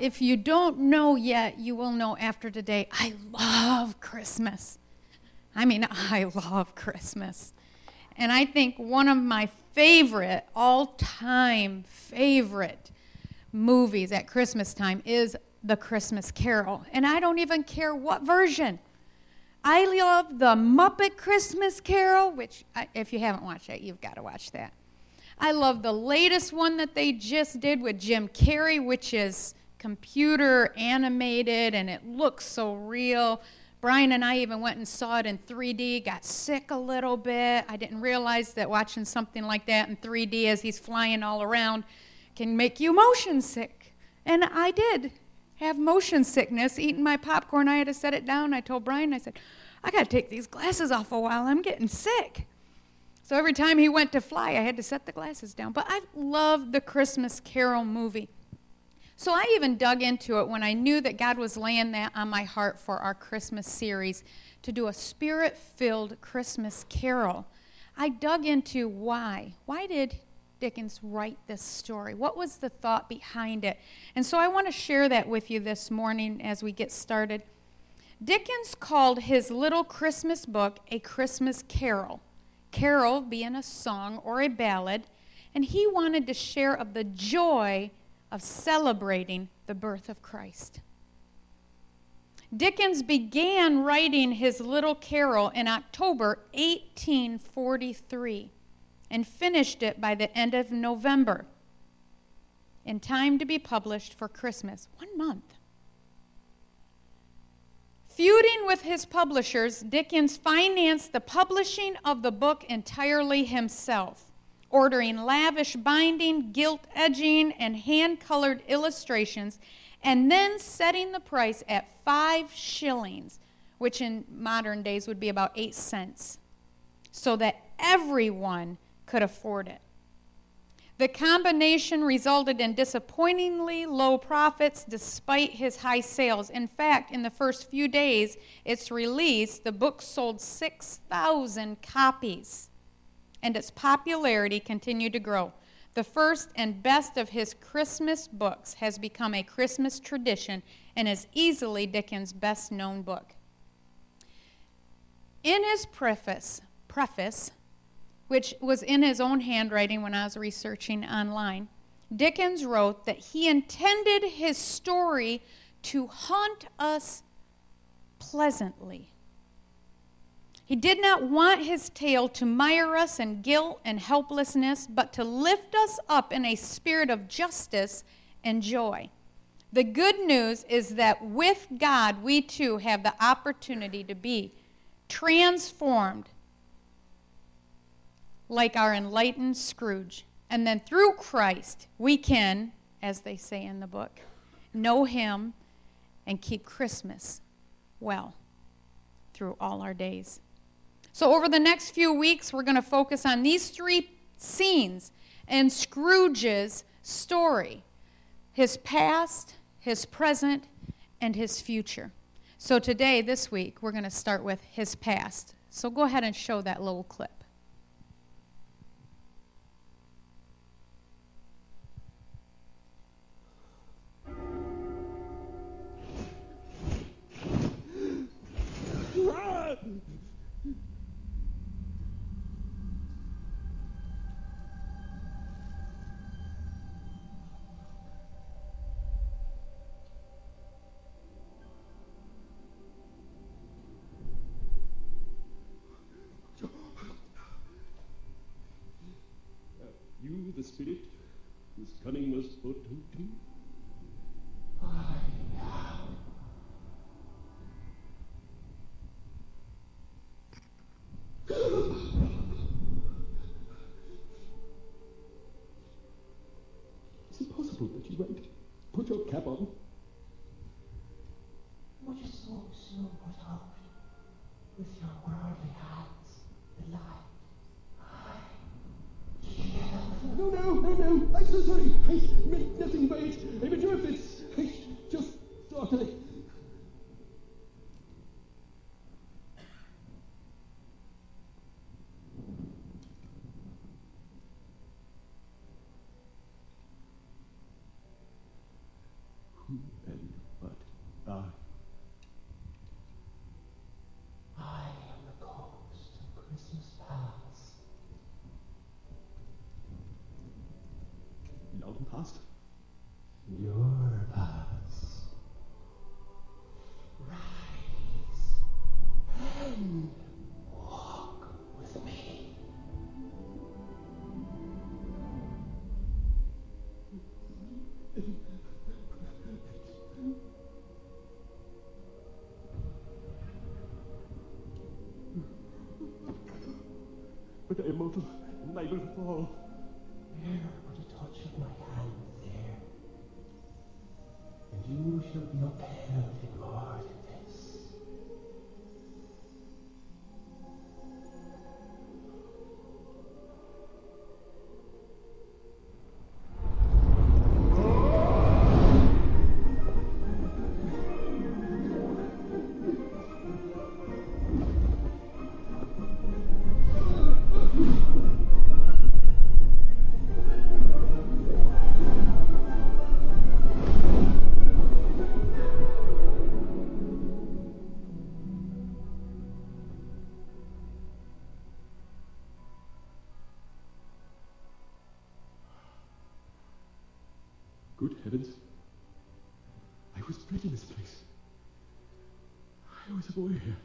If you don't know yet, you will know after today. I love Christmas. I mean, I love Christmas. And I think one of my favorite, all time favorite movies at Christmas time is The Christmas Carol. And I don't even care what version. I love the Muppet Christmas Carol, which, if you haven't watched that, you've got to watch that. I love the latest one that they just did with Jim Carrey, which is computer animated and it looks so real. Brian and I even went and saw it in 3D, got sick a little bit. I didn't realize that watching something like that in 3D as he's flying all around can make you motion sick. And I did have motion sickness eating my popcorn. I had to set it down. I told Brian, I said, I got to take these glasses off a while. I'm getting sick. So every time he went to fly, I had to set the glasses down. But I love the Christmas Carol movie. So I even dug into it when I knew that God was laying that on my heart for our Christmas series to do a spirit filled Christmas carol. I dug into why. Why did Dickens write this story? What was the thought behind it? And so I want to share that with you this morning as we get started. Dickens called his little Christmas book a Christmas carol, carol being a song or a ballad, and he wanted to share of the joy of celebrating the birth of Christ. Dickens began writing his little carol in October 1843 and finished it by the end of November in time to be published for Christmas. One month. Feuding with his publishers, Dickens financed the publishing of the book entirely himself ordering lavish binding, gilt edging, and hand colored illustrations, and then setting the price at five shillings, which in modern days would be about eight cents, so that everyone could afford it. The combination resulted in disappointingly low profits despite his high sales. In fact, in the first few days its release, the book sold 6,000 copies and its popularity continued to grow. The first and best of his Christmas books has become a Christmas tradition and is easily Dickens' best known book. In his preface, preface, which was in his own handwriting when I was researching online, Dickens wrote that he intended his story to haunt us pleasantly he did not want his tale to mire us in guilt and helplessness, but to lift us up in a spirit of justice and joy. The good news is that with God, we too have the opportunity to be transformed like our enlightened Scrooge. And then through Christ, we can, as they say in the book, know Him and keep Christmas well through all our days. So, over the next few weeks, we're going to focus on these three scenes and Scrooge's story his past, his present, and his future. So, today, this week, we're going to start with his past. So, go ahead and show that little clip. past. Your past. Rise and walk with me. With the immortal, unable to fall. I was bred in this place. I was a boy here.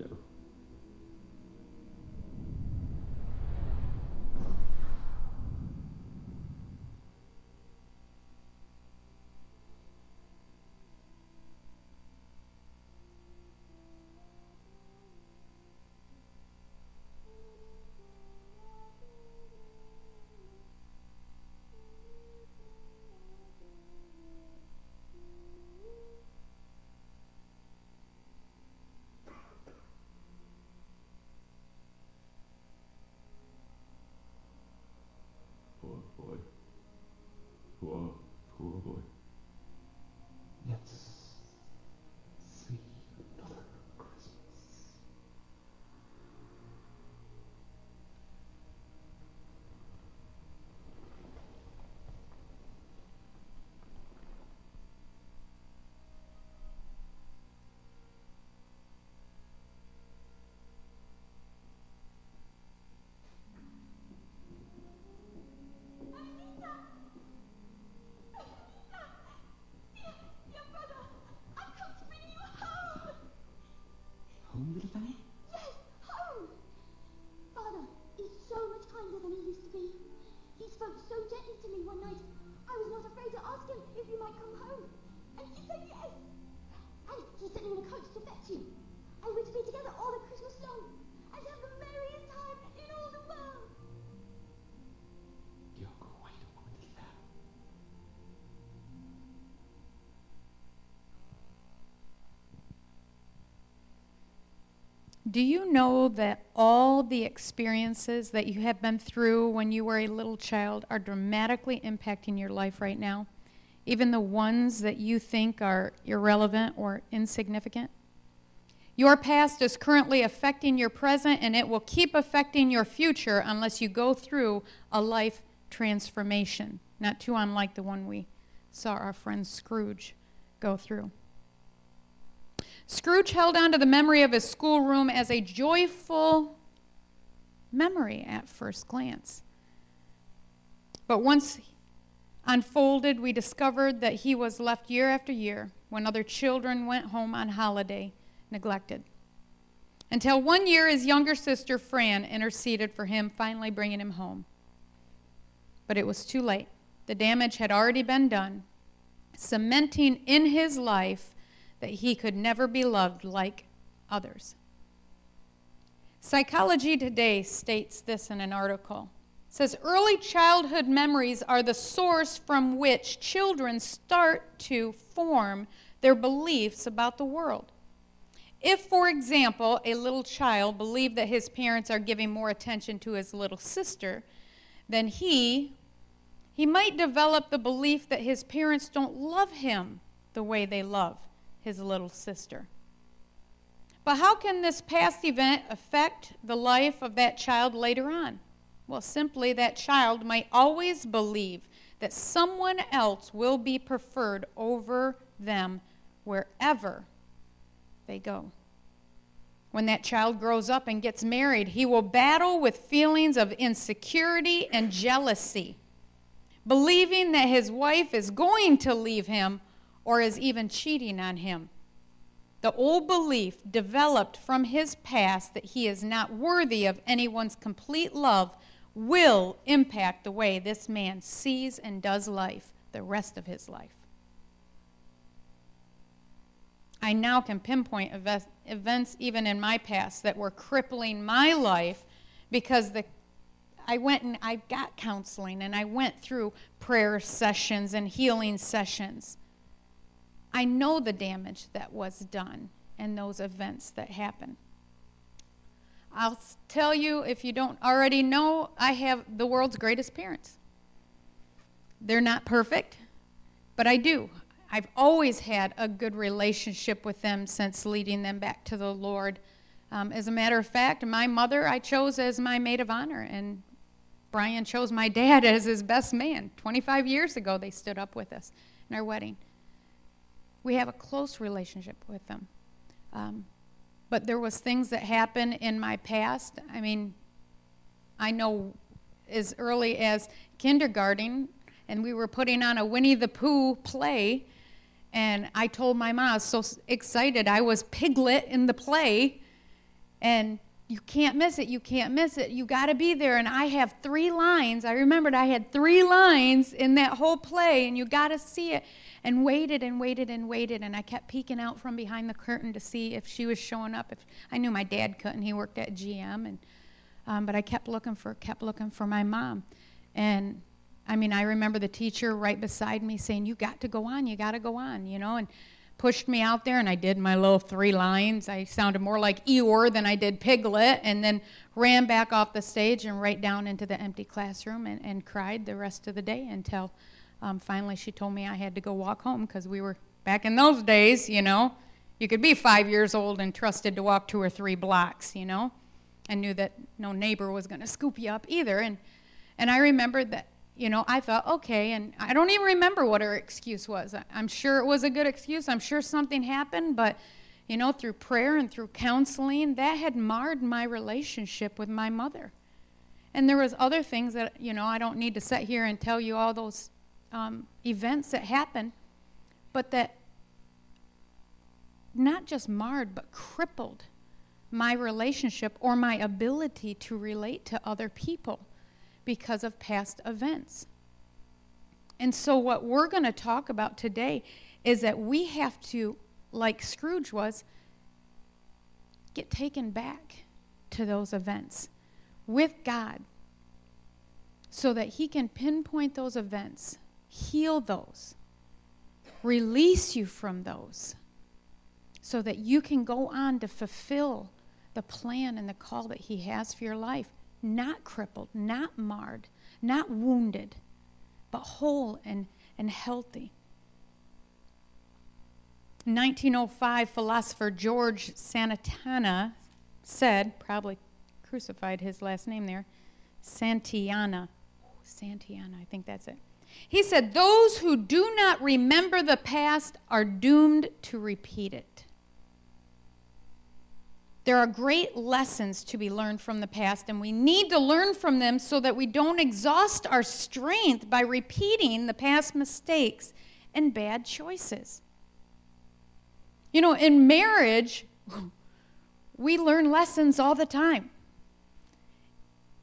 No. Do you know that all the experiences that you have been through when you were a little child are dramatically impacting your life right now? Even the ones that you think are irrelevant or insignificant? Your past is currently affecting your present, and it will keep affecting your future unless you go through a life transformation, not too unlike the one we saw our friend Scrooge go through. Scrooge held on to the memory of his schoolroom as a joyful memory at first glance. But once unfolded, we discovered that he was left year after year when other children went home on holiday neglected. Until one year, his younger sister, Fran, interceded for him, finally bringing him home. But it was too late. The damage had already been done, cementing in his life that he could never be loved like others. Psychology Today states this in an article. It says early childhood memories are the source from which children start to form their beliefs about the world. If, for example, a little child believed that his parents are giving more attention to his little sister, then he he might develop the belief that his parents don't love him the way they love his little sister. But how can this past event affect the life of that child later on? Well, simply that child might always believe that someone else will be preferred over them wherever they go. When that child grows up and gets married, he will battle with feelings of insecurity and jealousy, believing that his wife is going to leave him or is even cheating on him. The old belief developed from his past that he is not worthy of anyone's complete love will impact the way this man sees and does life the rest of his life. I now can pinpoint events even in my past that were crippling my life because the I went and I got counseling and I went through prayer sessions and healing sessions. I know the damage that was done and those events that happened. I'll tell you, if you don't already know, I have the world's greatest parents. They're not perfect, but I do. I've always had a good relationship with them since leading them back to the Lord. Um, as a matter of fact, my mother I chose as my maid of honor, and Brian chose my dad as his best man. 25 years ago, they stood up with us in our wedding we have a close relationship with them. Um, but there was things that happened in my past. I mean, I know as early as kindergarten, and we were putting on a Winnie the Pooh play, and I told my mom I was so excited. I was Piglet in the play, and you can't miss it. You can't miss it. You got to be there. And I have three lines. I remembered I had three lines in that whole play, and you got to see it and waited and waited and waited and i kept peeking out from behind the curtain to see if she was showing up. If i knew my dad couldn't. He worked at gm and um, but i kept looking for kept looking for my mom. And i mean i remember the teacher right beside me saying you got to go on you got to go on you know and pushed me out there and i did my little three lines. I sounded more like eeyore than i did piglet and then ran back off the stage and right down into the empty classroom and, and cried the rest of the day until um, finally she told me I had to go walk home because we were back in those days, you know. You could be five years old and trusted to walk two or three blocks, you know, and knew that no neighbor was going to scoop you up either. And, and I remembered that, you know, I thought, okay, and I don't even remember what her excuse was. I'm sure it was a good excuse. I'm sure something happened, but, you know, through prayer and through counseling, that had marred my relationship with my mother. And there was other things that, you know, I don't need to sit here and tell you all those um, events that happen, but that not just marred, but crippled my relationship or my ability to relate to other people because of past events. And so, what we're going to talk about today is that we have to, like Scrooge was, get taken back to those events with God so that He can pinpoint those events heal those, release you from those, so that you can go on to fulfill the plan and the call that He has for your life. Not crippled, not marred, not wounded, but whole and, and healthy. 1905 philosopher George Santayana said, probably crucified his last name there, Santayana. Santayana, I think that's it. He said, Those who do not remember the past are doomed to repeat it. There are great lessons to be learned from the past, and we need to learn from them so that we don't exhaust our strength by repeating the past mistakes and bad choices. You know, in marriage, we learn lessons all the time.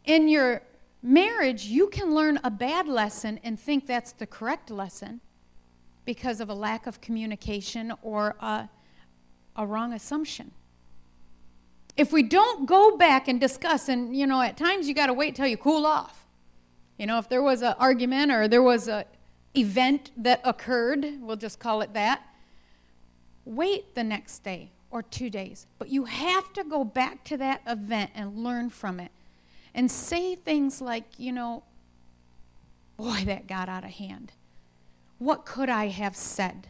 In your marriage, you can learn a bad lesson and think that's the correct lesson because of a lack of communication or a, a wrong assumption if we don't go back and discuss, and you know, at times you got to wait till you cool off. You know, if there was an argument or there was an event that occurred, we'll just call it that, wait the next day or two days. But you have to go back to that event and learn from it and say things like, you know, boy, that got out of hand. What could I have said?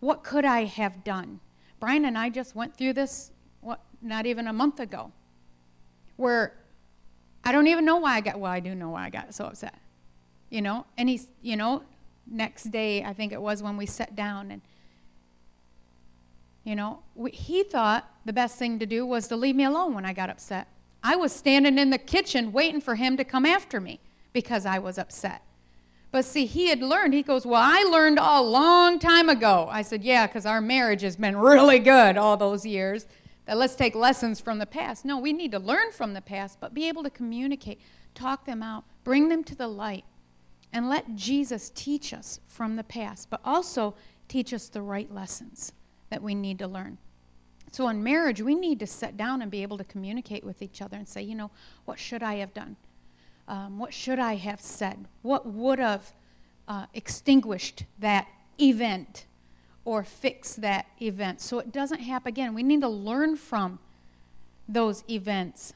What could I have done? Brian and I just went through this not even a month ago, where I don't even know why I got, well, I do know why I got so upset. You know, and he's, you know, next day, I think it was when we sat down and, you know, we, he thought the best thing to do was to leave me alone when I got upset. I was standing in the kitchen waiting for him to come after me because I was upset. But see, he had learned. He goes, Well, I learned a long time ago. I said, Yeah, because our marriage has been really good all those years that let's take lessons from the past. No, we need to learn from the past, but be able to communicate, talk them out, bring them to the light, and let Jesus teach us from the past, but also teach us the right lessons that we need to learn. So in marriage, we need to sit down and be able to communicate with each other and say, you know, what should I have done? Um, what should I have said? What would have uh, extinguished that event or fixed that event so it doesn't happen again. We need to learn from those events.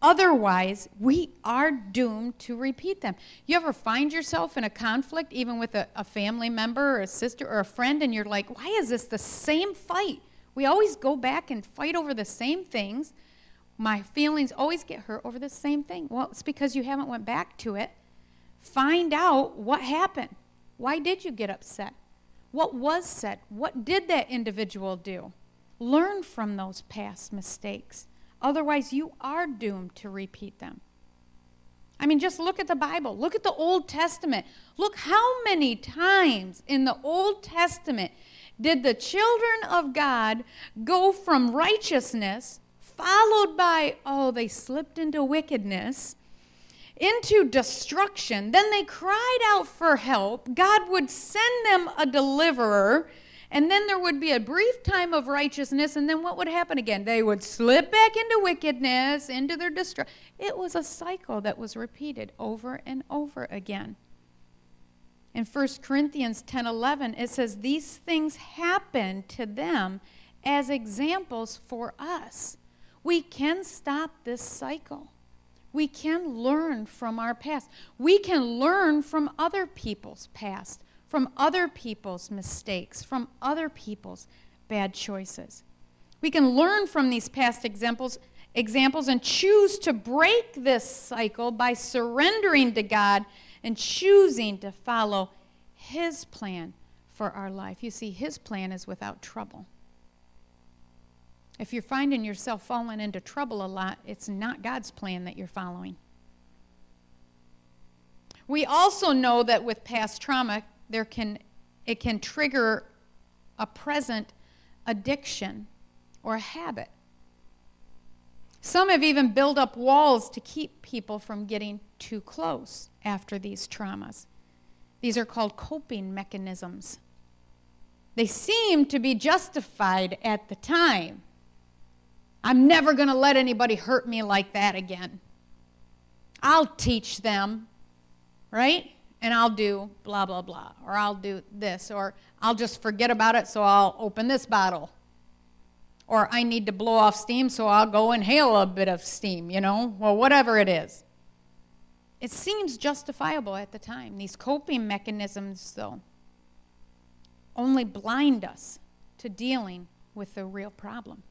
Otherwise, we are doomed to repeat them. You ever find yourself in a conflict, even with a, a, family member or a sister or a friend, and you're like, why is this the same fight? We always go back and fight over the same things. My feelings always get hurt over the same thing. Well, it's because you haven't went back to it. Find out what happened. Why did you get upset? What was said? What did that individual do? Learn from those past mistakes. Otherwise, you are doomed to repeat them. I mean, just look at the Bible. Look at the Old Testament. Look how many times in the Old Testament did the children of God go from righteousness, followed by, oh, they slipped into wickedness, into destruction. Then they cried out for help. God would send them a deliverer. And then there would be a brief time of righteousness, and then what would happen again? They would slip back into wickedness, into their destruction. It was a cycle that was repeated over and over again. In 1 Corinthians 10 11, it says, These things happened to them as examples for us. We can stop this cycle. We can learn from our past. We can learn from other people's past, from other people's mistakes, from other people's bad choices. We can learn from these past examples, examples and choose to break this cycle by surrendering to God and choosing to follow His plan for our life. You see, His plan is without trouble. If you're finding yourself falling into trouble a lot, it's not God's plan that you're following. We also know that with past trauma, there can, it can trigger a present addiction or a habit. Some have even built up walls to keep people from getting too close after these traumas. These are called coping mechanisms. They seem to be justified at the time, I'm never going to let anybody hurt me like that again. I'll teach them, right? And I'll do blah, blah, blah. Or I'll do this. Or I'll just forget about it, so I'll open this bottle. Or I need to blow off steam, so I'll go inhale a bit of steam, you know? Well, whatever it is. It seems justifiable at the time. These coping mechanisms, though, only blind us to dealing with the real problem.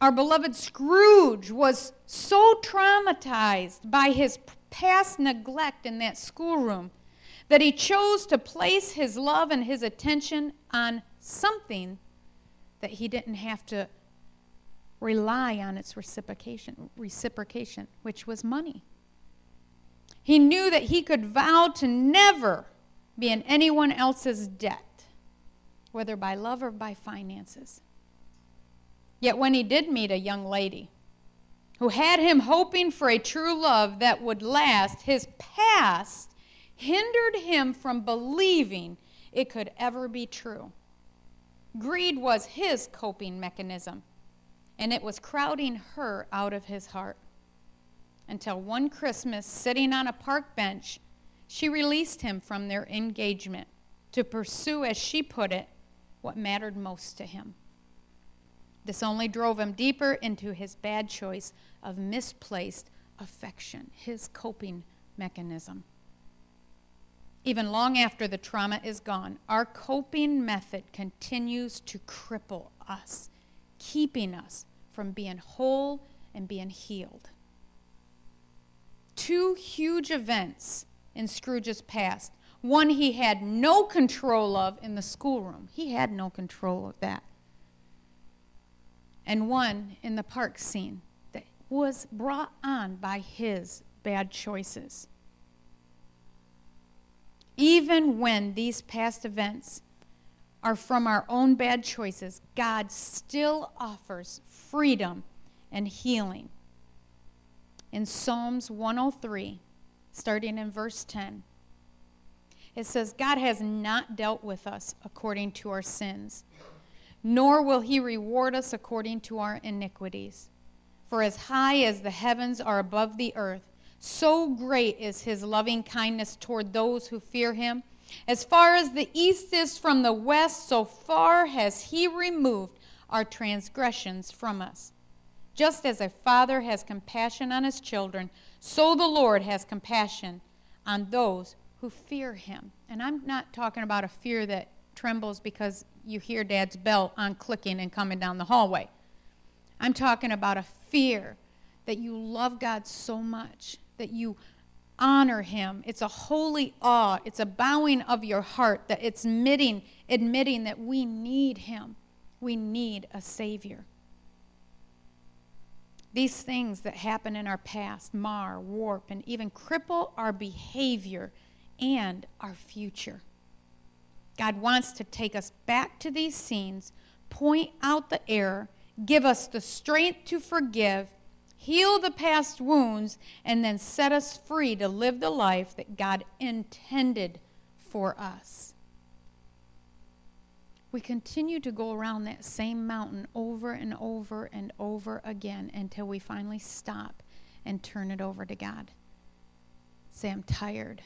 Our beloved Scrooge was so traumatized by his past neglect in that schoolroom that he chose to place his love and his attention on something that he didn't have to rely on its reciprocation, reciprocation, which was money. He knew that he could vow to never be in anyone else's debt, whether by love or by finances. Yet when he did meet a young lady who had him hoping for a true love that would last, his past hindered him from believing it could ever be true. Greed was his coping mechanism, and it was crowding her out of his heart. Until one Christmas, sitting on a park bench, she released him from their engagement to pursue, as she put it, what mattered most to him. This only drove him deeper into his bad choice of misplaced affection, his coping mechanism. Even long after the trauma is gone, our coping method continues to cripple us, keeping us from being whole and being healed. Two huge events in Scrooge's past. One he had no control of in the schoolroom, he had no control of that. And one in the park scene that was brought on by his bad choices. Even when these past events are from our own bad choices, God still offers freedom and healing. In Psalms 103, starting in verse 10, it says, God has not dealt with us according to our sins, nor will he reward us according to our iniquities. For as high as the heavens are above the earth, so great is his loving kindness toward those who fear him. As far as the east is from the west, so far has he removed our transgressions from us. Just as a father has compassion on his children, so the Lord has compassion on those who fear him. And I'm not talking about a fear that trembles because you hear dad's bell on clicking and coming down the hallway. I'm talking about a fear that you love God so much that you honor him. It's a holy awe. It's a bowing of your heart that it's admitting, admitting that we need him. We need a savior. These things that happen in our past mar, warp, and even cripple our behavior and our future. God wants to take us back to these scenes, point out the error, give us the strength to forgive, heal the past wounds, and then set us free to live the life that God intended for us. We continue to go around that same mountain over and over and over again until we finally stop and turn it over to God. Say, I'm tired.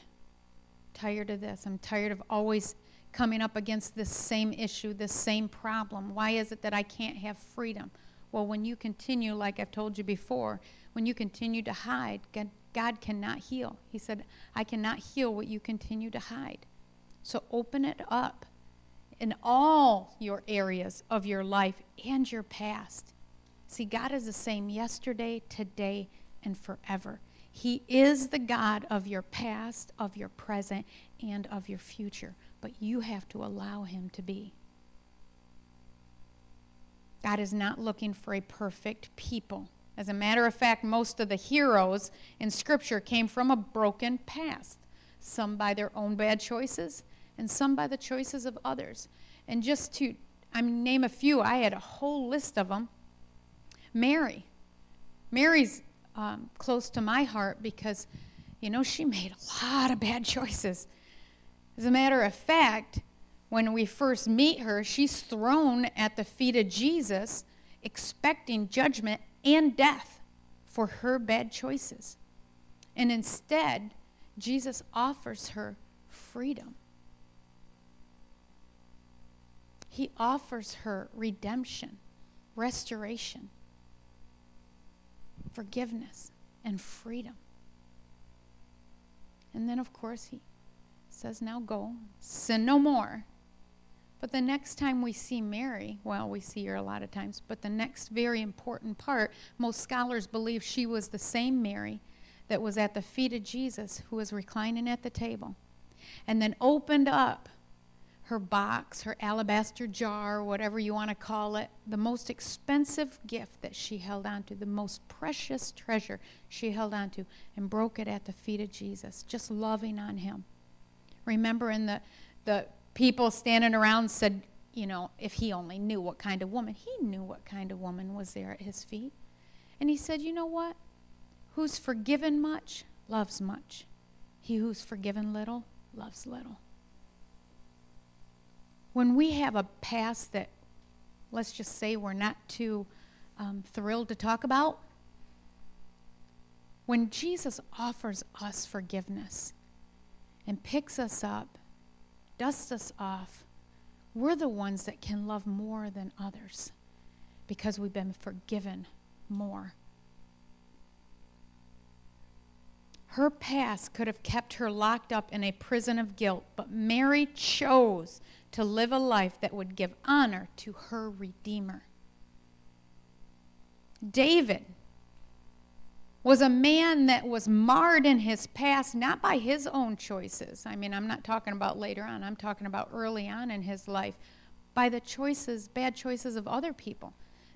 Tired of this. I'm tired of always coming up against this same issue, this same problem. Why is it that I can't have freedom? Well, when you continue, like I've told you before, when you continue to hide, God, God cannot heal. He said, I cannot heal what you continue to hide. So open it up in all your areas of your life and your past. See, God is the same yesterday, today, and forever. He is the God of your past, of your present, and of your future. But you have to allow Him to be. God is not looking for a perfect people. As a matter of fact, most of the heroes in Scripture came from a broken past, some by their own bad choices, and some by the choices of others. And just to I mean, name a few, I had a whole list of them. Mary. Mary's um, close to my heart because, you know, she made a lot of bad choices. As a matter of fact, when we first meet her, she's thrown at the feet of Jesus, expecting judgment and death for her bad choices. And instead, Jesus offers her freedom. He offers her redemption, restoration, forgiveness, and freedom. And then, of course, he says, Now go, sin no more. But the next time we see Mary, well, we see her a lot of times, but the next very important part, most scholars believe she was the same Mary that was at the feet of Jesus who was reclining at the table and then opened up her box, her alabaster jar, whatever you want to call it, the most expensive gift that she held onto, the most precious treasure she held onto, and broke it at the feet of Jesus, just loving on him. Remember, in the, the people standing around said, you know, if he only knew what kind of woman, he knew what kind of woman was there at his feet. And he said, you know what? Who's forgiven much loves much. He who's forgiven little loves little when we have a past that, let's just say, we're not too um, thrilled to talk about, when Jesus offers us forgiveness and picks us up, dusts us off, we're the ones that can love more than others because we've been forgiven more. Her past could have kept her locked up in a prison of guilt, but Mary chose to live a life that would give honor to her Redeemer. David was a man that was marred in his past not by his own choices. I mean, I'm not talking about later on, I'm talking about early on in his life, by the choices, bad choices of other people.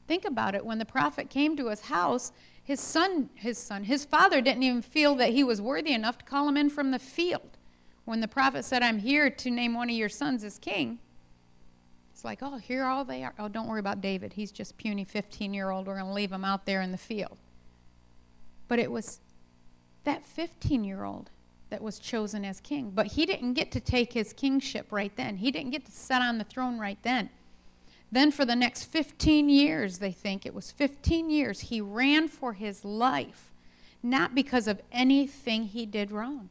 Think about it. When the prophet came to his house, his son, his son, his father didn't even feel that he was worthy enough to call him in from the field. When the prophet said, I'm here to name one of your sons as king, it's like, oh, here all they are. Oh, don't worry about David. He's just puny 15 year old. We're going to leave him out there in the field. But it was that 15 year old that was chosen as king. But he didn't get to take his kingship right then, he didn't get to sit on the throne right then. Then, for the next 15 years, they think it was 15 years, he ran for his life, not because of anything he did wrong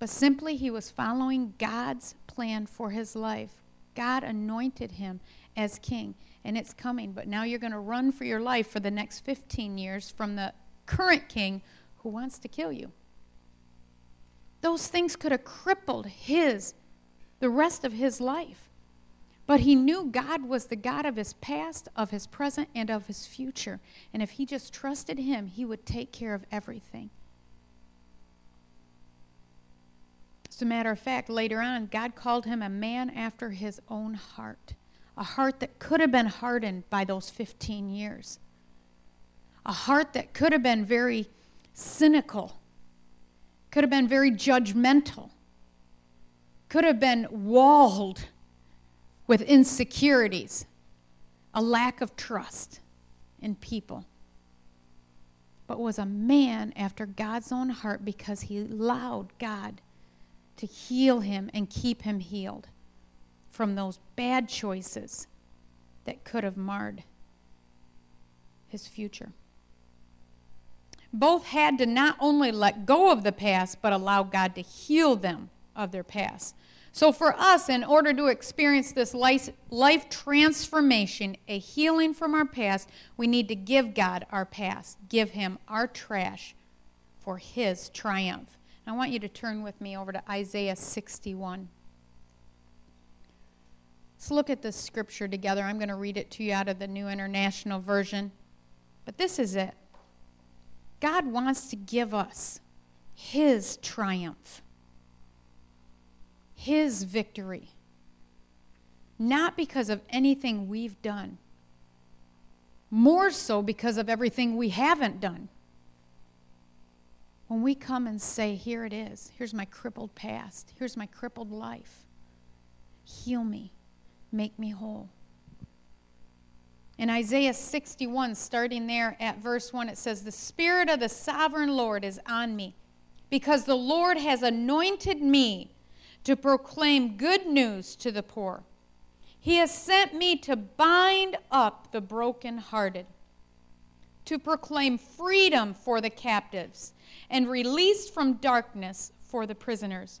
but simply he was following God's plan for his life. God anointed him as king, and it's coming. But now you're going to run for your life for the next 15 years from the current king who wants to kill you. Those things could have crippled his, the rest of his life. But he knew God was the God of his past, of his present, and of his future. And if he just trusted him, he would take care of everything. As a matter of fact, later on, God called him a man after his own heart, a heart that could have been hardened by those 15 years, a heart that could have been very cynical, could have been very judgmental, could have been walled with insecurities, a lack of trust in people. But was a man after God's own heart because he allowed God to heal him and keep him healed from those bad choices that could have marred his future. Both had to not only let go of the past, but allow God to heal them of their past. So, for us, in order to experience this life, life transformation, a healing from our past, we need to give God our past, give Him our trash for His triumph. I want you to turn with me over to Isaiah 61. Let's look at this scripture together. I'm going to read it to you out of the New International Version. But this is it God wants to give us His triumph, His victory. Not because of anything we've done, more so because of everything we haven't done. When we come and say, Here it is, here's my crippled past, here's my crippled life, heal me, make me whole. In Isaiah 61, starting there at verse 1, it says, The Spirit of the sovereign Lord is on me, because the Lord has anointed me to proclaim good news to the poor. He has sent me to bind up the brokenhearted, to proclaim freedom for the captives and release from darkness for the prisoners,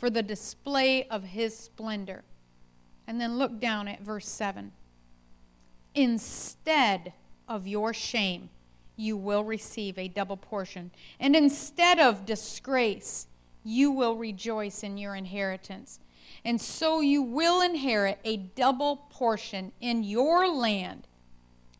for the display of his splendor. And then look down at verse 7. Instead of your shame, you will receive a double portion. And instead of disgrace, you will rejoice in your inheritance. And so you will inherit a double portion in your land,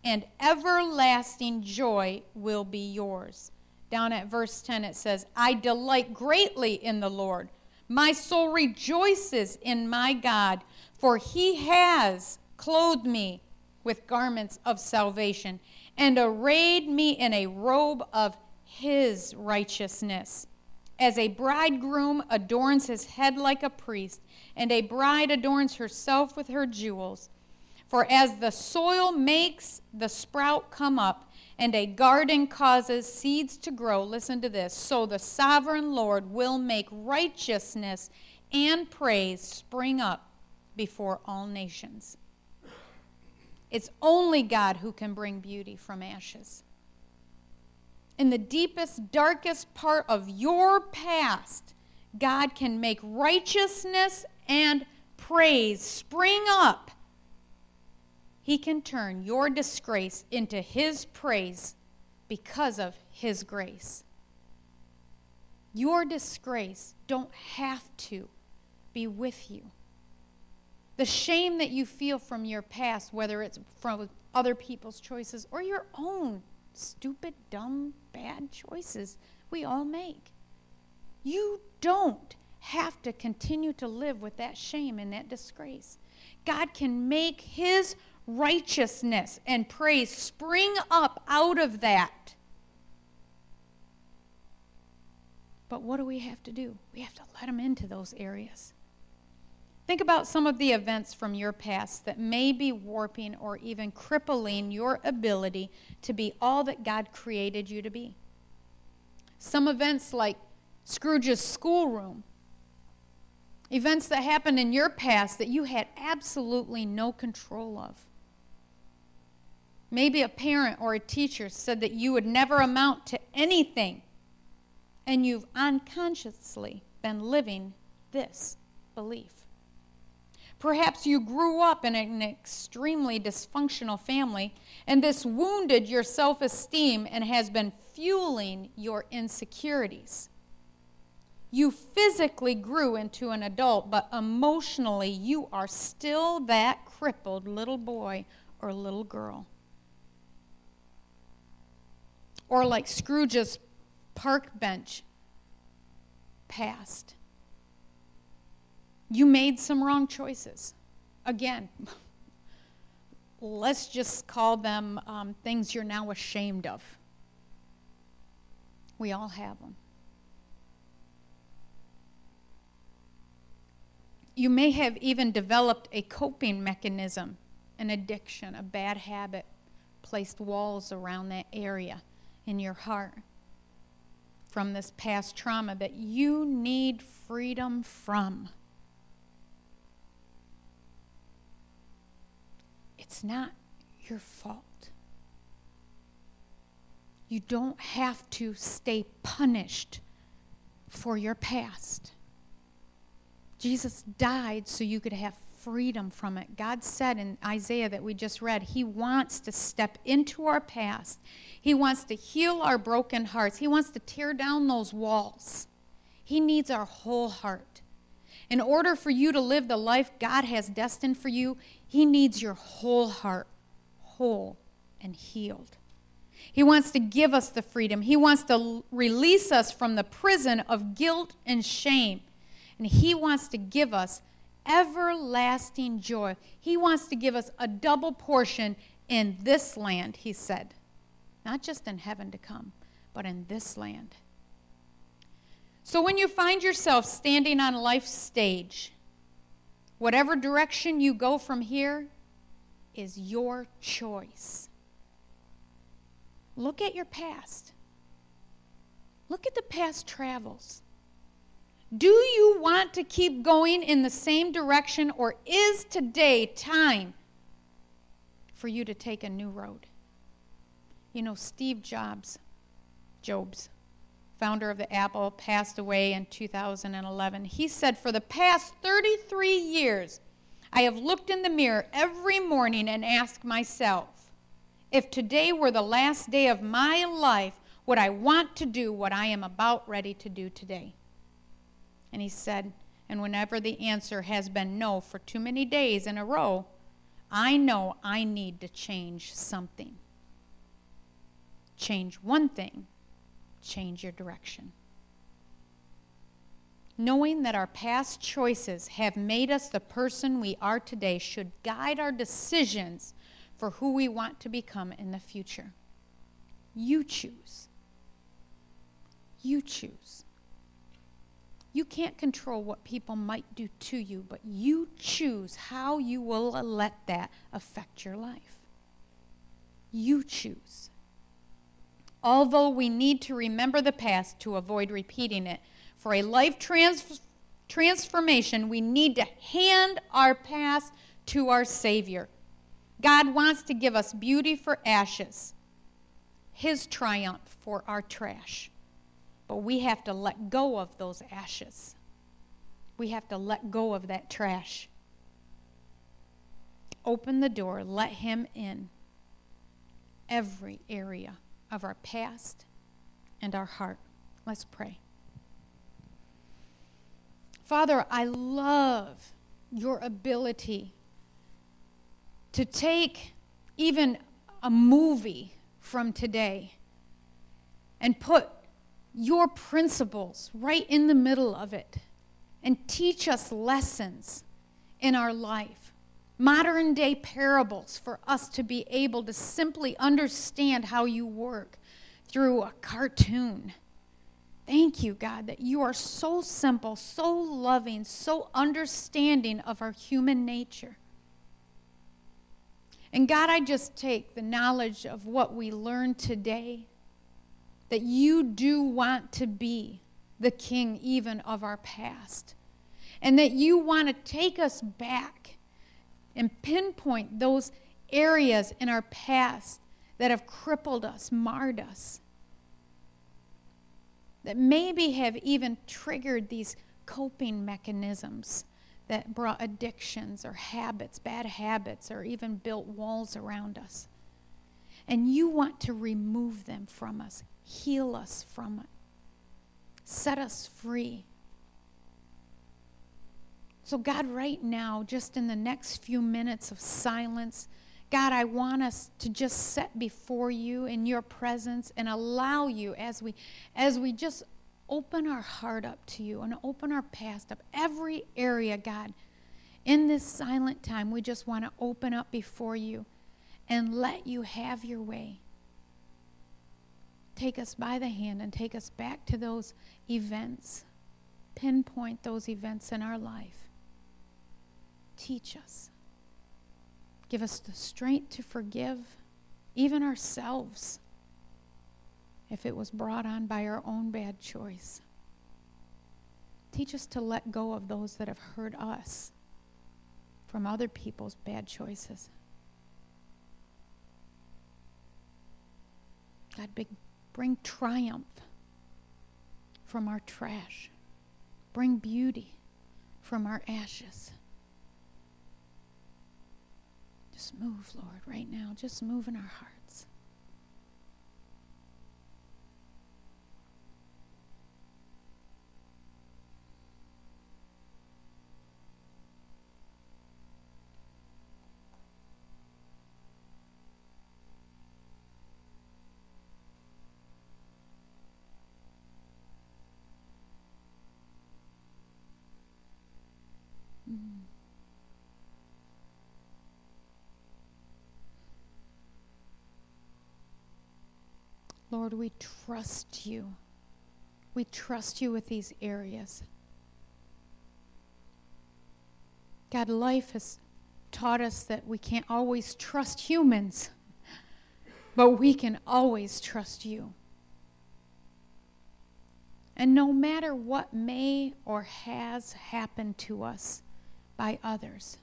and everlasting joy will be yours. Down at verse 10, it says, I delight greatly in the Lord. My soul rejoices in my God, for he has clothed me with garments of salvation and arrayed me in a robe of his righteousness. As a bridegroom adorns his head like a priest, and a bride adorns herself with her jewels. For as the soil makes the sprout come up, and a garden causes seeds to grow, listen to this, so the sovereign Lord will make righteousness and praise spring up before all nations. It's only God who can bring beauty from ashes. In the deepest, darkest part of your past, God can make righteousness and praise spring up. He can turn your disgrace into His praise because of His grace. Your disgrace don't have to be with you. The shame that you feel from your past, whether it's from other people's choices or your own stupid, dumb, bad choices we all make. You don't have to continue to live with that shame and that disgrace. God can make His righteousness and praise spring up out of that. But what do we have to do? We have to let them into those areas. Think about some of the events from your past that may be warping or even crippling your ability to be all that God created you to be. Some events like Scrooge's schoolroom, events that happened in your past that you had absolutely no control of. Maybe a parent or a teacher said that you would never amount to anything, and you've unconsciously been living this belief. Perhaps you grew up in an extremely dysfunctional family, and this wounded your self esteem and has been fueling your insecurities. You physically grew into an adult, but emotionally, you are still that crippled little boy or little girl. Or like Scrooge's park bench past. You made some wrong choices. Again, let's just call them um, things you're now ashamed of. We all have them. You may have even developed a coping mechanism, an addiction, a bad habit, placed walls around that area in your heart from this past trauma that you need freedom from. It's not your fault. You don't have to stay punished for your past. Jesus died so you could have freedom from it. God said in Isaiah that we just read, He wants to step into our past. He wants to heal our broken hearts. He wants to tear down those walls. He needs our whole heart. In order for you to live the life God has destined for you, He needs your whole heart, whole and healed. He wants to give us the freedom. He wants to release us from the prison of guilt and shame. And He wants to give us everlasting joy. He wants to give us a double portion in this land, He said. Not just in heaven to come, but in this land. So when you find yourself standing on life's stage, whatever direction you go from here is your choice. Look at your past. Look at the past travels. Do you want to keep going in the same direction, or is today time for you to take a new road? You know, Steve Jobs, Jobs, founder of the Apple, passed away in 2011. He said, For the past 33 years, I have looked in the mirror every morning and asked myself, if today were the last day of my life, would I want to do what I am about ready to do today? And he said, and whenever the answer has been no for too many days in a row, I know I need to change something. Change one thing, change your direction. Knowing that our past choices have made us the person we are today should guide our decisions for who we want to become in the future. You choose. You choose. You can't control what people might do to you, but you choose how you will let that affect your life. You choose. Although we need to remember the past to avoid repeating it, for a life trans- transformation, we need to hand our past to our Savior. God wants to give us beauty for ashes, His triumph for our trash. But we have to let go of those ashes. We have to let go of that trash. Open the door, let Him in every area of our past and our heart. Let's pray. Father, I love your ability to take even a movie from today and put your principles right in the middle of it and teach us lessons in our life. Modern day parables for us to be able to simply understand how you work through a cartoon. Thank you, God, that you are so simple, so loving, so understanding of our human nature. And God, I just take the knowledge of what we learned today that you do want to be the king even of our past. And that you want to take us back and pinpoint those areas in our past that have crippled us, marred us, that maybe have even triggered these coping mechanisms that brought addictions or habits, bad habits, or even built walls around us. And you want to remove them from us, heal us from it, set us free. So, God, right now, just in the next few minutes of silence, God, I want us to just set before you in your presence and allow you as we as we just open our heart up to you and open our past up. Every area, God, in this silent time, we just want to open up before you and let you have your way. Take us by the hand and take us back to those events. Pinpoint those events in our life. Teach us. Give us the strength to forgive even ourselves if it was brought on by our own bad choice. Teach us to let go of those that have hurt us from other people's bad choices. God, bring triumph from our trash. Bring beauty from our ashes. Just move, Lord, right now. Just move in our heart. Lord, we trust you. We trust you with these areas. God, life has taught us that we can't always trust humans, but we can always trust you. And no matter what may or has happened to us by others,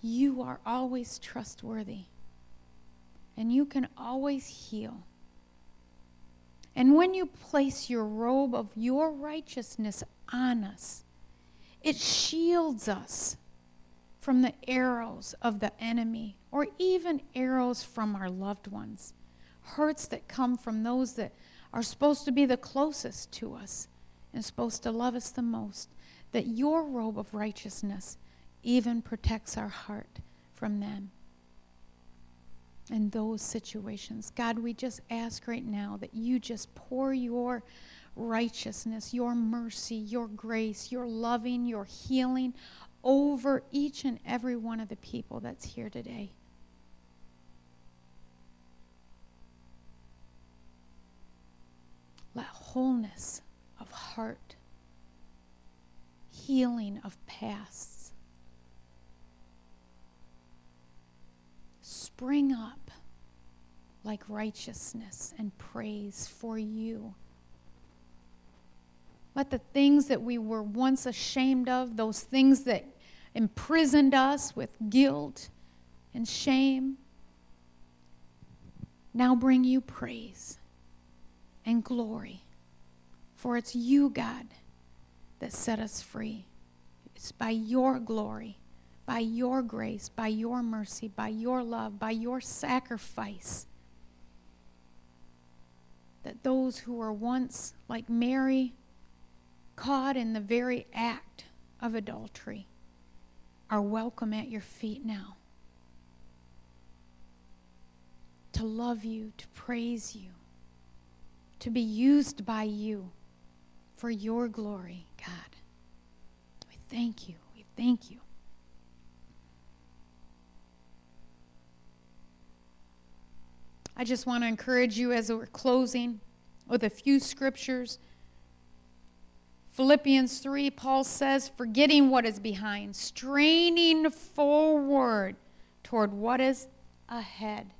you are always trustworthy. And you can always heal. And when you place your robe of your righteousness on us, it shields us from the arrows of the enemy or even arrows from our loved ones, hurts that come from those that are supposed to be the closest to us and supposed to love us the most. That your robe of righteousness even protects our heart from them in those situations. God, we just ask right now that you just pour your righteousness, your mercy, your grace, your loving, your healing over each and every one of the people that's here today. Let wholeness of heart, healing of pasts, spring up like righteousness and praise for you. Let the things that we were once ashamed of, those things that imprisoned us with guilt and shame, now bring you praise and glory. For it's you, God, that set us free. It's by your glory, by your grace, by your mercy, by your love, by your sacrifice that those who were once like Mary caught in the very act of adultery are welcome at your feet now. To love you, to praise you, to be used by you for your glory, God. We thank you. We thank you. I just want to encourage you as we're closing with a few scriptures Philippians 3, Paul says, forgetting what is behind, straining forward toward what is ahead.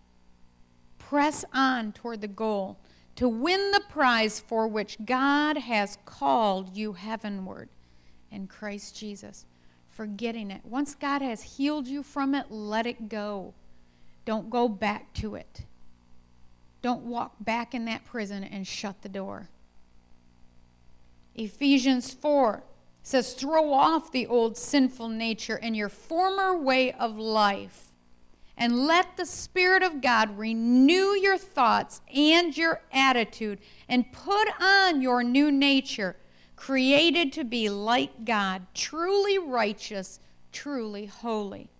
Press on toward the goal to win the prize for which God has called you heavenward in Christ Jesus. Forgetting it. Once God has healed you from it, let it go. Don't go back to it. Don't walk back in that prison and shut the door. Ephesians 4 says, Throw off the old sinful nature and your former way of life, and let the Spirit of God renew your thoughts and your attitude, and put on your new nature, created to be like God, truly righteous, truly holy.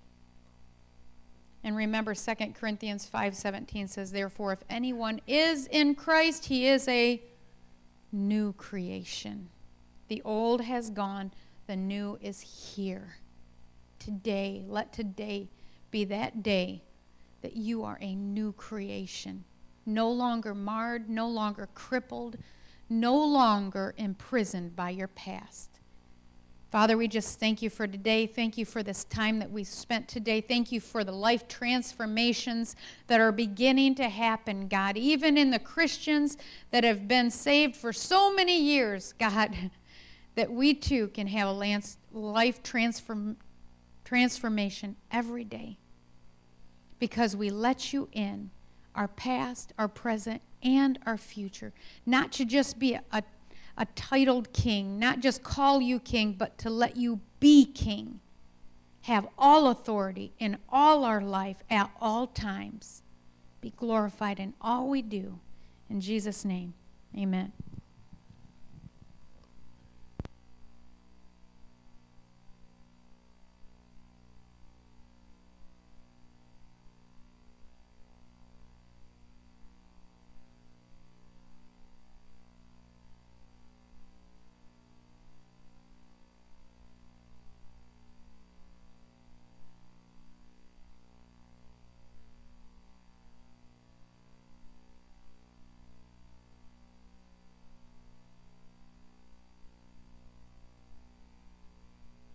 And remember 2 Corinthians 5:17 says therefore if anyone is in Christ he is a new creation. The old has gone, the new is here. Today, let today be that day that you are a new creation. No longer marred, no longer crippled, no longer imprisoned by your past. Father, we just thank you for today. Thank you for this time that we spent today. Thank you for the life transformations that are beginning to happen, God. Even in the Christians that have been saved for so many years, God, that we too can have a life transform, transformation every day because we let you in our past, our present, and our future. Not to just be a, a a titled king, not just call you king, but to let you be king. Have all authority in all our life at all times. Be glorified in all we do. In Jesus' name, amen.